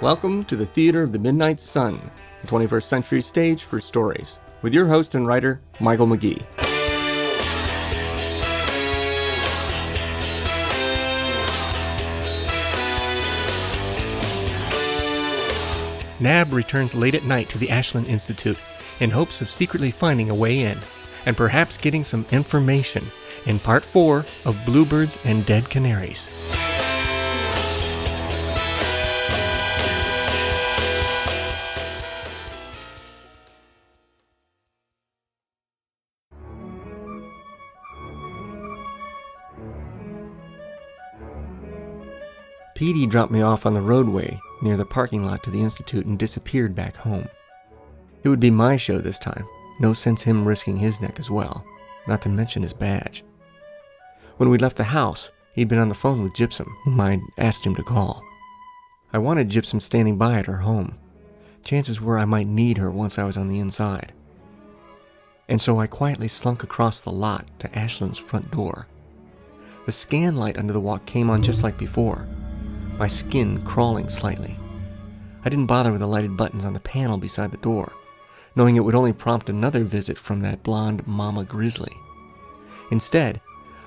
Welcome to the Theater of the Midnight Sun, the 21st century stage for stories, with your host and writer, Michael McGee. Nab returns late at night to the Ashland Institute in hopes of secretly finding a way in, and perhaps getting some information in part 4 of Bluebirds and Dead Canaries. Petey dropped me off on the roadway near the parking lot to the Institute and disappeared back home. It would be my show this time. No sense him risking his neck as well, not to mention his badge. When we left the house, he'd been on the phone with Gypsum, whom I'd asked him to call. I wanted Gypsum standing by at her home. Chances were I might need her once I was on the inside. And so I quietly slunk across the lot to Ashland's front door. The scan light under the walk came on just like before, my skin crawling slightly. I didn't bother with the lighted buttons on the panel beside the door, knowing it would only prompt another visit from that blonde Mama Grizzly. Instead,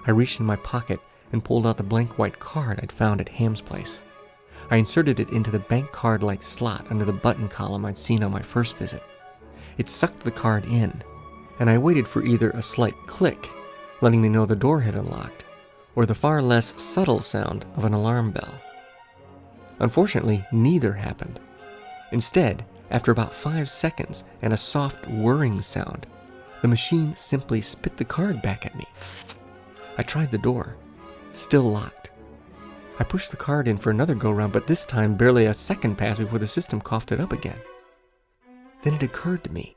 I reached in my pocket and pulled out the blank white card I'd found at Ham's place. I inserted it into the bank card like slot under the button column I'd seen on my first visit. It sucked the card in, and I waited for either a slight click, letting me know the door had unlocked, or the far less subtle sound of an alarm bell. Unfortunately, neither happened. Instead, after about five seconds and a soft whirring sound, the machine simply spit the card back at me. I tried the door, still locked. I pushed the card in for another go round, but this time barely a second passed before the system coughed it up again. Then it occurred to me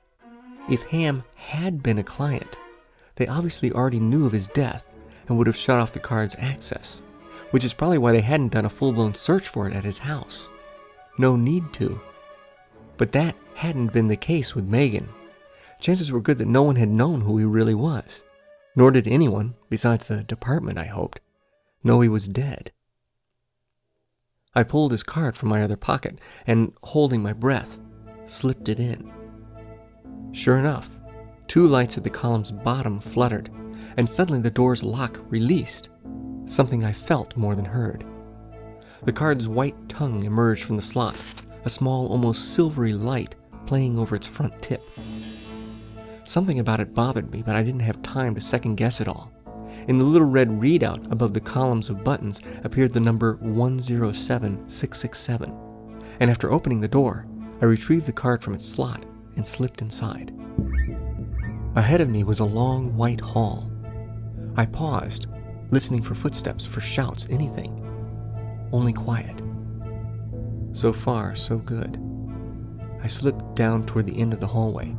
if Ham had been a client, they obviously already knew of his death and would have shut off the card's access which is probably why they hadn't done a full blown search for it at his house. No need to. But that hadn't been the case with Megan. Chances were good that no one had known who he really was. Nor did anyone, besides the department, I hoped, know he was dead. I pulled his card from my other pocket and, holding my breath, slipped it in. Sure enough, two lights at the column's bottom fluttered, and suddenly the door's lock released something I felt more than heard. The card's white tongue emerged from the slot, a small, almost silvery light playing over its front tip. Something about it bothered me, but I didn't have time to second guess it all. In the little red readout above the columns of buttons appeared the number 107667, and after opening the door, I retrieved the card from its slot and slipped inside. Ahead of me was a long white hall. I paused, listening for footsteps, for shouts, anything. Only quiet. So far, so good. I slipped down toward the end of the hallway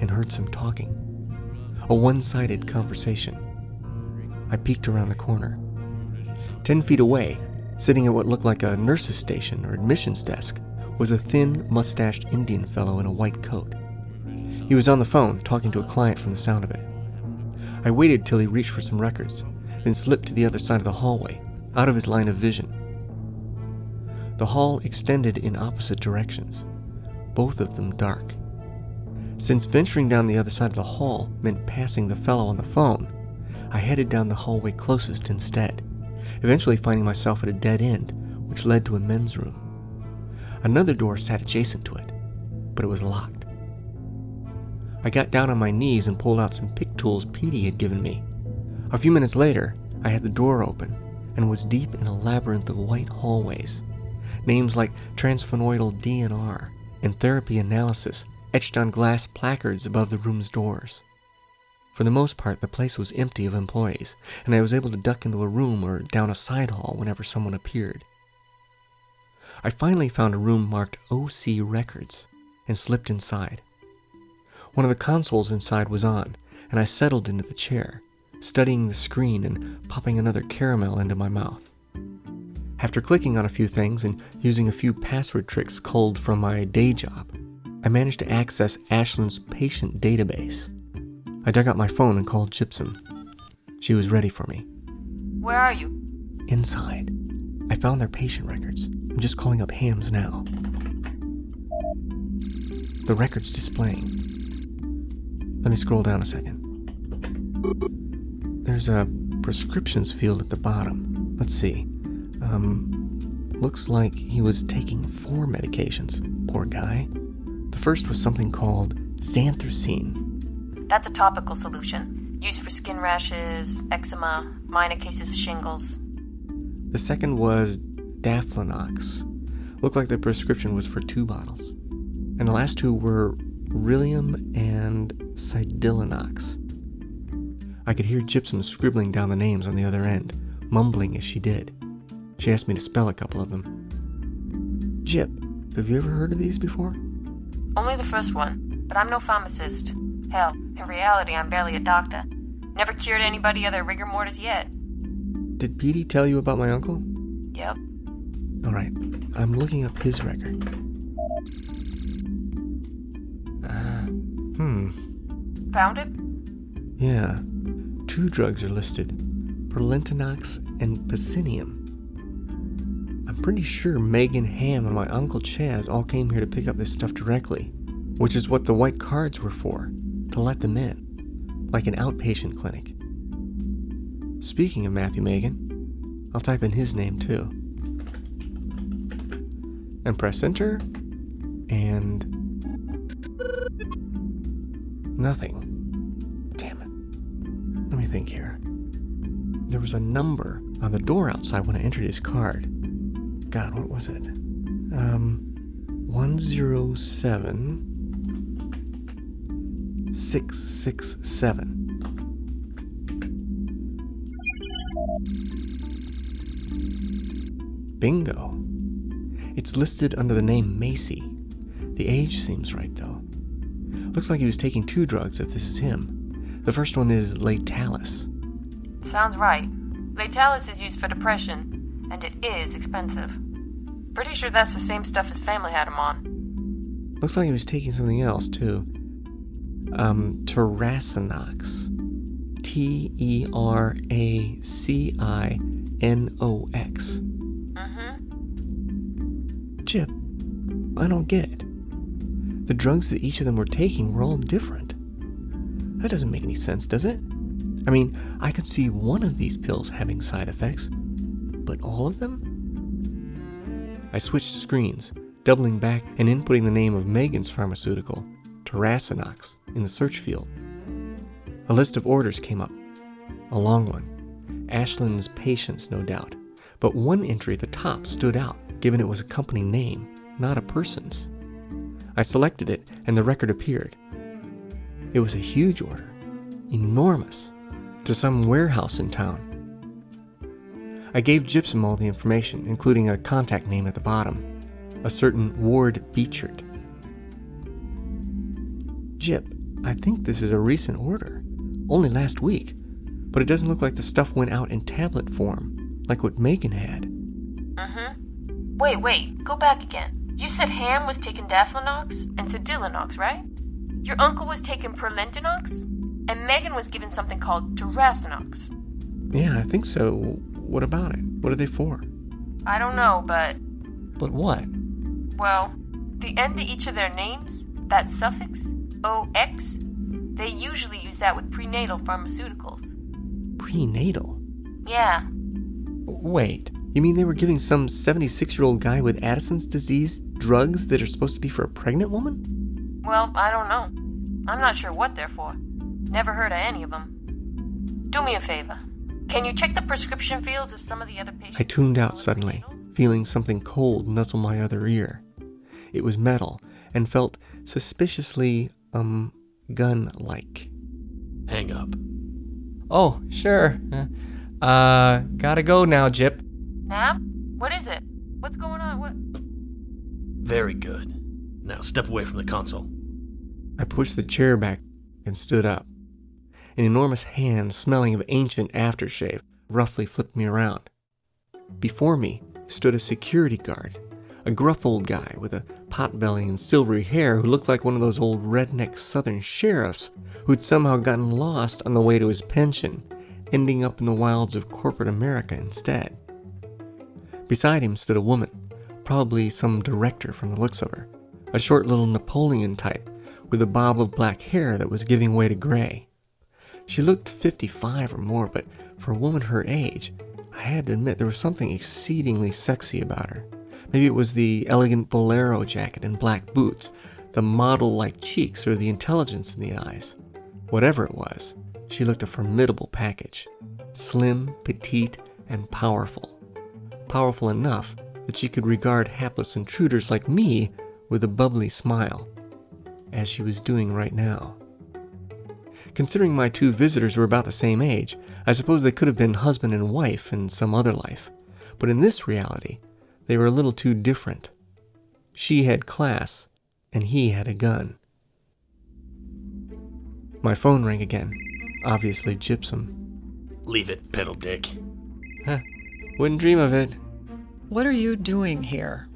and heard some talking. A one sided conversation. I peeked around the corner. Ten feet away, sitting at what looked like a nurse's station or admissions desk, was a thin, mustached Indian fellow in a white coat. He was on the phone, talking to a client from the sound of it. I waited till he reached for some records, then slipped to the other side of the hallway, out of his line of vision. The hall extended in opposite directions, both of them dark. Since venturing down the other side of the hall meant passing the fellow on the phone, I headed down the hallway closest instead, eventually finding myself at a dead end, which led to a men's room. Another door sat adjacent to it, but it was locked. I got down on my knees and pulled out some pick tools Petey had given me a few minutes later, I had the door open and was deep in a labyrinth of white hallways. Names like transphonoidal DNR and therapy analysis etched on glass placards above the room's doors. For the most part, the place was empty of employees, and I was able to duck into a room or down a side hall whenever someone appeared. I finally found a room marked OC Records and slipped inside. One of the consoles inside was on, and I settled into the chair, studying the screen and popping another caramel into my mouth. After clicking on a few things and using a few password tricks culled from my day job, I managed to access Ashland's patient database. I dug out my phone and called Gypsum. She was ready for me. Where are you? Inside. I found their patient records. I'm just calling up Hams now. the record's displaying. Let me scroll down a second. There's a prescriptions field at the bottom. Let's see. Um, looks like he was taking four medications. Poor guy. The first was something called xanthocene. That's a topical solution, used for skin rashes, eczema, minor cases of shingles. The second was Daflanox. Looked like the prescription was for two bottles. And the last two were Rillium and Cydilinox. I could hear Gypsum scribbling down the names on the other end, mumbling as she did. She asked me to spell a couple of them. Gyp, have you ever heard of these before? Only the first one, but I'm no pharmacist. Hell, in reality, I'm barely a doctor. Never cured anybody of their rigor mortis yet. Did Petey tell you about my uncle? Yep. All right, I'm looking up his record. Uh, hmm, Found it? yeah. Two drugs are listed Perlintinox and Pacinium. I'm pretty sure Megan Ham and my Uncle Chaz all came here to pick up this stuff directly, which is what the white cards were for, to let them in, like an outpatient clinic. Speaking of Matthew Megan, I'll type in his name too. And press enter, and nothing. Think here. There was a number on the door outside when I entered his card. God, what was it? Um, 107 667. Bingo. It's listed under the name Macy. The age seems right, though. Looks like he was taking two drugs if this is him. The first one is Latalis. Sounds right. Latalis is used for depression, and it is expensive. Pretty sure that's the same stuff his family had him on. Looks like he was taking something else, too. Um, Terracinox. T E R A C I N O X. Mm-hmm. Chip, I don't get it. The drugs that each of them were taking were all different. That doesn't make any sense, does it? I mean, I could see one of these pills having side effects, but all of them? I switched screens, doubling back and inputting the name of Megan's pharmaceutical, Terracinox, in the search field. A list of orders came up. A long one. Ashland's patients, no doubt. But one entry at the top stood out, given it was a company name, not a person's. I selected it, and the record appeared. It was a huge order, enormous, to some warehouse in town. I gave Gypsum all the information, including a contact name at the bottom, a certain Ward Beechert. Gyp, I think this is a recent order, only last week, but it doesn't look like the stuff went out in tablet form, like what Megan had. Mm-hmm. Wait, wait, go back again. You said Ham was taking Daflanox and Cedilinox, right? Your uncle was taking Perlintinox? And Megan was given something called Terracinox. Yeah, I think so. What about it? What are they for? I don't know, but, But what? well, the end of each of their names, that suffix, OX, they usually use that with prenatal pharmaceuticals. Prenatal? Yeah, Wait, you mean they were giving some 76 year old guy with Addison's disease drugs that are supposed to be for a pregnant woman? Well, I don't know. I'm not sure what they're for. Never heard of any of them. Do me a favor. Can you check the prescription fields of some of the other patients? I tuned out suddenly, feeling something cold nuzzle my other ear. It was metal and felt suspiciously, um, gun like. Hang up. Oh, sure. Uh, gotta go now, Jip. Nab? What is it? What's going on? What? Very good. Now step away from the console. I pushed the chair back and stood up. An enormous hand smelling of ancient aftershave roughly flipped me around. Before me stood a security guard, a gruff old guy with a potbelly and silvery hair who looked like one of those old redneck southern sheriffs who'd somehow gotten lost on the way to his pension, ending up in the wilds of corporate America instead. Beside him stood a woman, probably some director from the looks of her, a short little Napoleon type with a bob of black hair that was giving way to gray. She looked 55 or more, but for a woman her age, I had to admit there was something exceedingly sexy about her. Maybe it was the elegant bolero jacket and black boots, the model like cheeks, or the intelligence in the eyes. Whatever it was, she looked a formidable package slim, petite, and powerful. Powerful enough that she could regard hapless intruders like me with a bubbly smile, as she was doing right now. Considering my two visitors were about the same age, I suppose they could have been husband and wife in some other life. But in this reality, they were a little too different. She had class, and he had a gun. My phone rang again, obviously gypsum. Leave it, pedal dick. Huh, wouldn't dream of it. What are you doing here?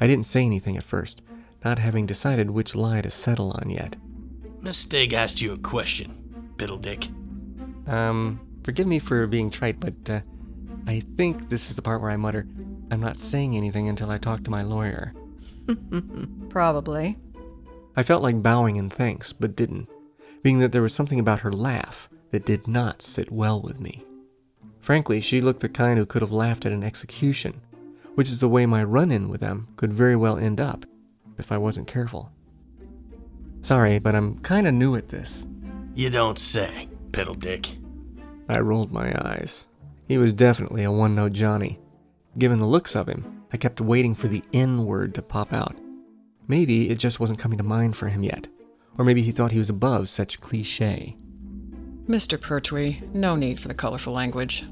I didn't say anything at first, not having decided which lie to settle on yet. Miss Stig asked you a question, pedal dick. Um, forgive me for being trite, but uh, I think this is the part where I mutter, I'm not saying anything until I talk to my lawyer. Probably. I felt like bowing in thanks, but didn't, being that there was something about her laugh that did not sit well with me. Frankly, she looked the kind who could have laughed at an execution, which is the way my run in with them could very well end up if I wasn't careful. Sorry, but I'm kinda new at this. You don't say, pedal dick. I rolled my eyes. He was definitely a one note Johnny. Given the looks of him, I kept waiting for the N word to pop out. Maybe it just wasn't coming to mind for him yet. Or maybe he thought he was above such cliche. Mr. Pertwee, no need for the colorful language.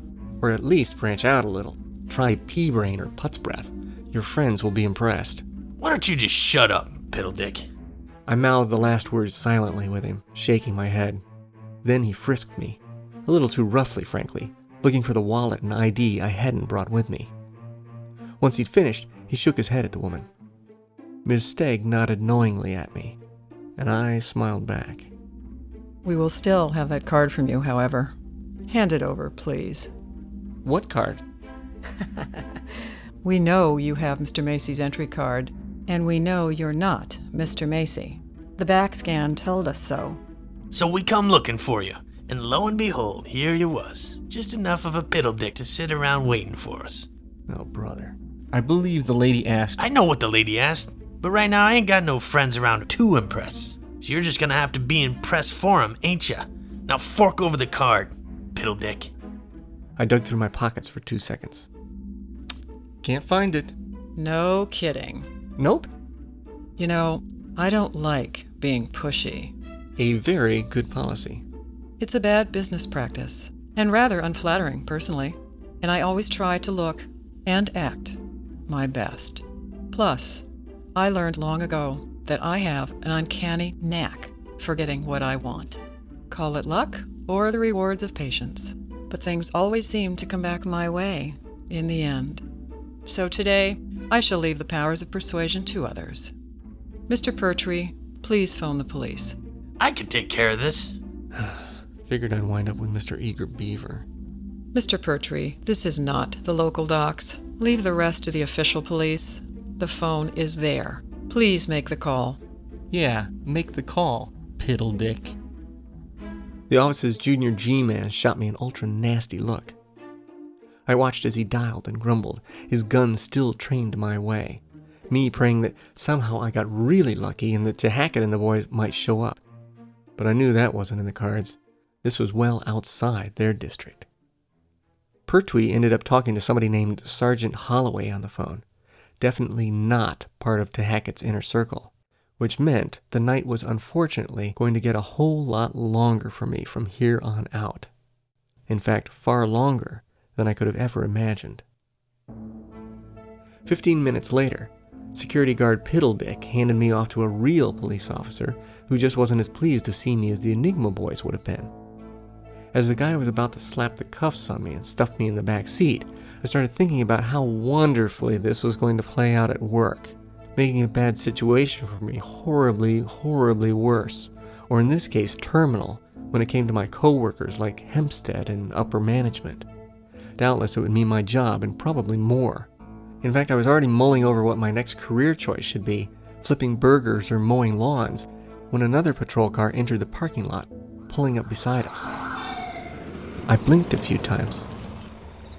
Or at least branch out a little. Try pea brain or putz breath. Your friends will be impressed. Why don't you just shut up, piddle dick? I mouthed the last words silently with him, shaking my head. Then he frisked me, a little too roughly, frankly, looking for the wallet and ID I hadn't brought with me. Once he'd finished, he shook his head at the woman. Miss Stegg nodded knowingly at me, and I smiled back. We will still have that card from you, however. Hand it over, please. What card? We know you have Mr. Macy's entry card, and we know you're not Mr. Macy. The back scan told us so. So we come looking for you, and lo and behold, here you was. Just enough of a piddle dick to sit around waiting for us. Oh, brother. I believe the lady asked. I know what the lady asked, but right now I ain't got no friends around to impress. So you're just gonna have to be impressed for 'em, ain't ya? Now fork over the card, piddle dick. I dug through my pockets for two seconds. Can't find it. No kidding. Nope. You know, I don't like being pushy. A very good policy. It's a bad business practice, and rather unflattering, personally. And I always try to look and act my best. Plus, I learned long ago that I have an uncanny knack for getting what I want. Call it luck or the rewards of patience, but things always seem to come back my way in the end. So today, I shall leave the powers of persuasion to others. Mr. Pertwee, please phone the police. I could take care of this. Figured I'd wind up with Mr. Eager Beaver. Mr. Pertwee, this is not the local docks. Leave the rest to the official police. The phone is there. Please make the call. Yeah, make the call, piddle dick. The office's junior G man shot me an ultra nasty look. I watched as he dialed and grumbled, his gun still trained my way. Me praying that somehow I got really lucky and that Hackett and the boys might show up. But I knew that wasn't in the cards. This was well outside their district. Pertwee ended up talking to somebody named Sergeant Holloway on the phone. Definitely not part of T. Hackett's inner circle, which meant the night was unfortunately going to get a whole lot longer for me from here on out. In fact, far longer than I could have ever imagined. Fifteen minutes later, security guard Piddledick handed me off to a real police officer who just wasn't as pleased to see me as the Enigma boys would have been. As the guy was about to slap the cuffs on me and stuff me in the back seat, I started thinking about how wonderfully this was going to play out at work, making a bad situation for me horribly, horribly worse, or in this case, terminal, when it came to my coworkers like Hempstead and upper management. Doubtless it would mean my job and probably more. In fact, I was already mulling over what my next career choice should be flipping burgers or mowing lawns, when another patrol car entered the parking lot, pulling up beside us. I blinked a few times.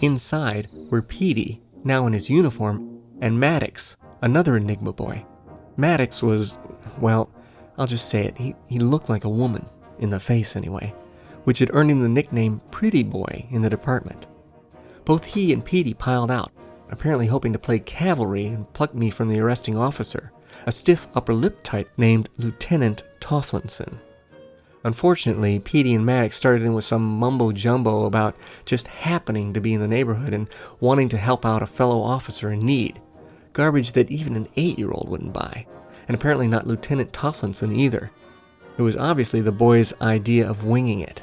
Inside were Petey, now in his uniform, and Maddox, another Enigma boy. Maddox was, well, I'll just say it, he, he looked like a woman, in the face anyway, which had earned him the nickname Pretty Boy in the department. Both he and Petey piled out, apparently hoping to play cavalry and pluck me from the arresting officer, a stiff upper lip type named Lieutenant Tofflinson. Unfortunately, Petey and Maddox started in with some mumbo jumbo about just happening to be in the neighborhood and wanting to help out a fellow officer in need. Garbage that even an eight year old wouldn't buy. And apparently not Lieutenant Tofflinson either. It was obviously the boy's idea of winging it.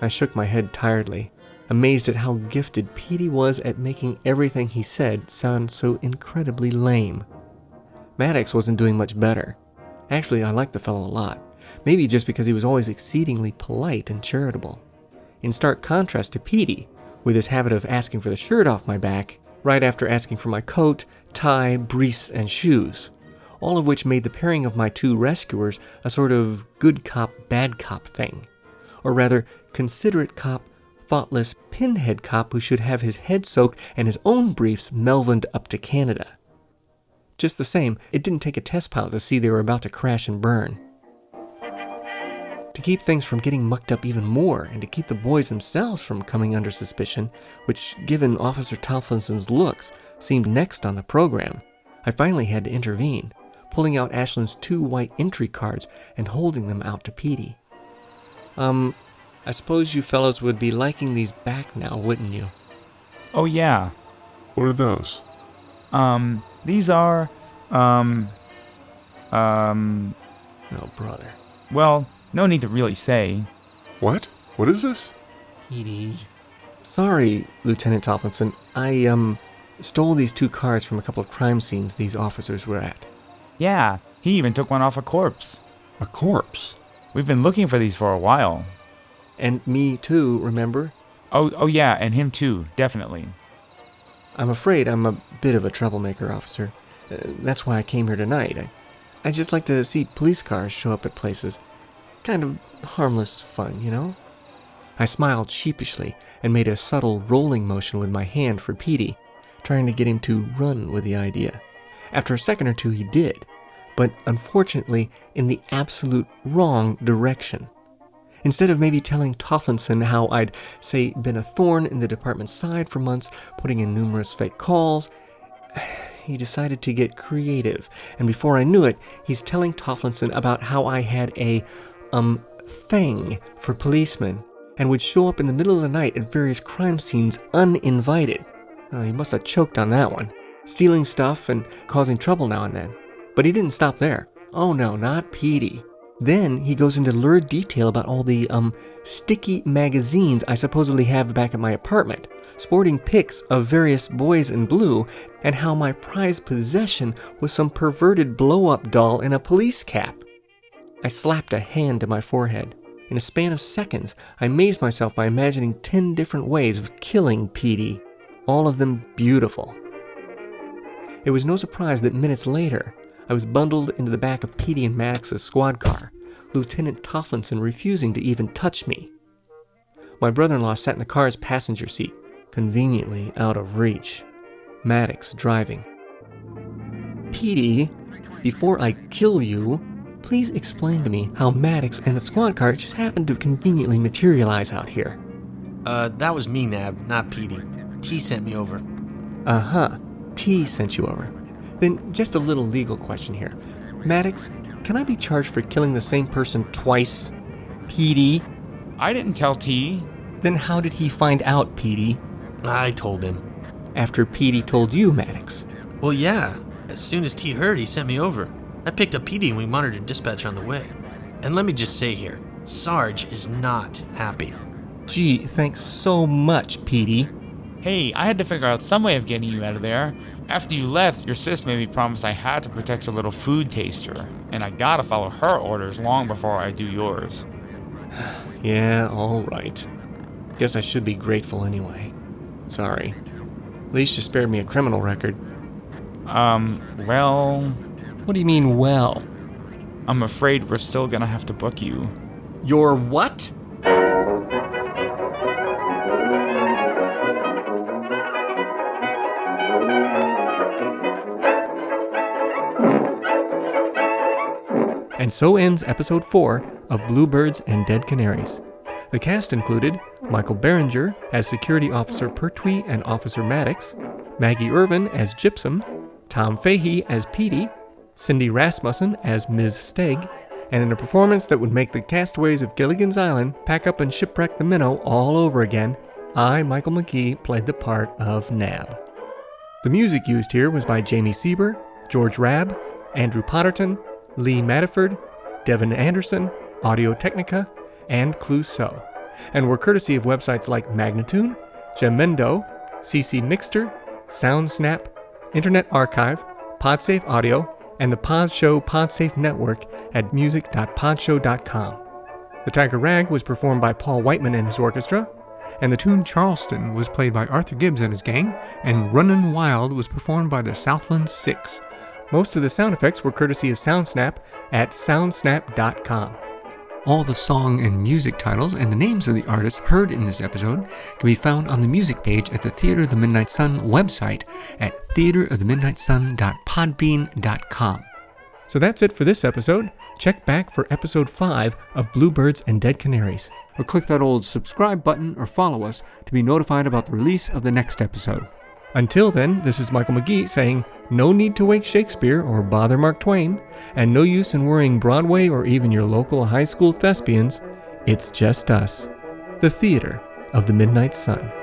I shook my head tiredly, amazed at how gifted Petey was at making everything he said sound so incredibly lame. Maddox wasn't doing much better. Actually, I liked the fellow a lot maybe just because he was always exceedingly polite and charitable. In stark contrast to Petey, with his habit of asking for the shirt off my back right after asking for my coat, tie, briefs, and shoes, all of which made the pairing of my two rescuers a sort of good cop, bad cop thing. Or rather, considerate cop, thoughtless pinhead cop who should have his head soaked and his own briefs melvined up to Canada. Just the same, it didn't take a test pilot to see they were about to crash and burn. To keep things from getting mucked up even more, and to keep the boys themselves from coming under suspicion, which, given Officer Tofflinson's looks, seemed next on the program, I finally had to intervene, pulling out Ashland's two white entry cards and holding them out to Petey. Um, I suppose you fellows would be liking these back now, wouldn't you? Oh, yeah. What are those? Um, these are, um, um, Oh, brother. well, no need to really say. What? What is this? Petey. Sorry, Lieutenant Tofflinson. I, um, stole these two cards from a couple of crime scenes these officers were at. Yeah, he even took one off a corpse. A corpse. We've been looking for these for a while. And me too, remember? Oh, oh yeah, and him too, definitely. I'm afraid I'm a bit of a troublemaker, officer. Uh, that's why I came here tonight. I, I just like to see police cars show up at places. Kind of harmless fun, you know? I smiled sheepishly and made a subtle rolling motion with my hand for Petey, trying to get him to run with the idea. After a second or two, he did, but unfortunately in the absolute wrong direction. Instead of maybe telling Tofflinson how I'd, say, been a thorn in the department's side for months, putting in numerous fake calls, he decided to get creative. And before I knew it, he's telling Tofflinson about how I had a, um, thing for policemen and would show up in the middle of the night at various crime scenes uninvited. Oh, he must have choked on that one. Stealing stuff and causing trouble now and then. But he didn't stop there. Oh no, not Petey. Then he goes into lurid detail about all the, um, sticky magazines I supposedly have back at my apartment, sporting pics of various boys in blue, and how my prized possession was some perverted blow up doll in a police cap. I slapped a hand to my forehead. In a span of seconds, I amazed myself by imagining ten different ways of killing Petey, all of them beautiful. It was no surprise that minutes later, I was bundled into the back of Petey and Maddox's squad car, Lieutenant Tofflinson refusing to even touch me. My brother in law sat in the car's passenger seat, conveniently out of reach. Maddox driving. Petey, before I kill you, please explain to me how Maddox and the squad car just happened to conveniently materialize out here. Uh, that was me, Nab, not Petey. T sent me over. Uh huh. T sent you over. Then, just a little legal question here. Maddox, can I be charged for killing the same person twice? Petey? I didn't tell T. Then how did he find out, Petey? I told him. After Petey told you, Maddox. Well, yeah. As soon as T heard, he sent me over. I picked up Petey and we monitored dispatch on the way. And let me just say here Sarge is not happy. Gee, thanks so much, Petey. Hey, I had to figure out some way of getting you out of there. After you left, your sis made me promise I had to protect your little food taster, and I gotta follow her orders long before I do yours. Yeah, all right. Guess I should be grateful anyway. Sorry. At least you spared me a criminal record. Um, well, What do you mean, well? I'm afraid we're still gonna have to book you. Your what? And so ends episode 4 of Bluebirds and Dead Canaries. The cast included Michael Berringer as Security Officer Pertwee and Officer Maddox, Maggie Ervin as Gypsum, Tom Fahey as Petey, Cindy Rasmussen as Ms. Steg, and in a performance that would make the castaways of Gilligan's Island pack up and shipwreck the minnow all over again, I, Michael McGee, played the part of Nab. The music used here was by Jami Sieber, George Hrab, Andrew Potterton, Lee Maddeford, Devin Anderson, Audio Technica, and Clouseau, and were courtesy of websites like Magnatune, Jamendo, CC Mixter, SoundSnap, Internet Archive, Podsafe Audio, and the Podshow Podsafe Network at music.podshow.com. The Tiger Rag was performed by Paul Whiteman and his orchestra, and the tune Charleston was played by Arthur Gibbs and his gang, and Runnin' Wild was performed by the Southland Six. Most of the sound effects were courtesy of SoundSnap at soundsnap.com. All the song and music titles and the names of the artists heard in this episode can be found on the music page at the Theater of the Midnight Sun website at theaterofthemidnightsun.podbean.com. So that's it for this episode. Check back for episode 5 of Bluebirds and Dead Canaries, or click that old subscribe button or follow us to be notified about the release of the next episode. Until then, this is Michael McGee saying, no need to wake Shakespeare or bother Mark Twain, and no use in worrying Broadway or even your local high school thespians. It's just us, the Theater of the Midnight Sun.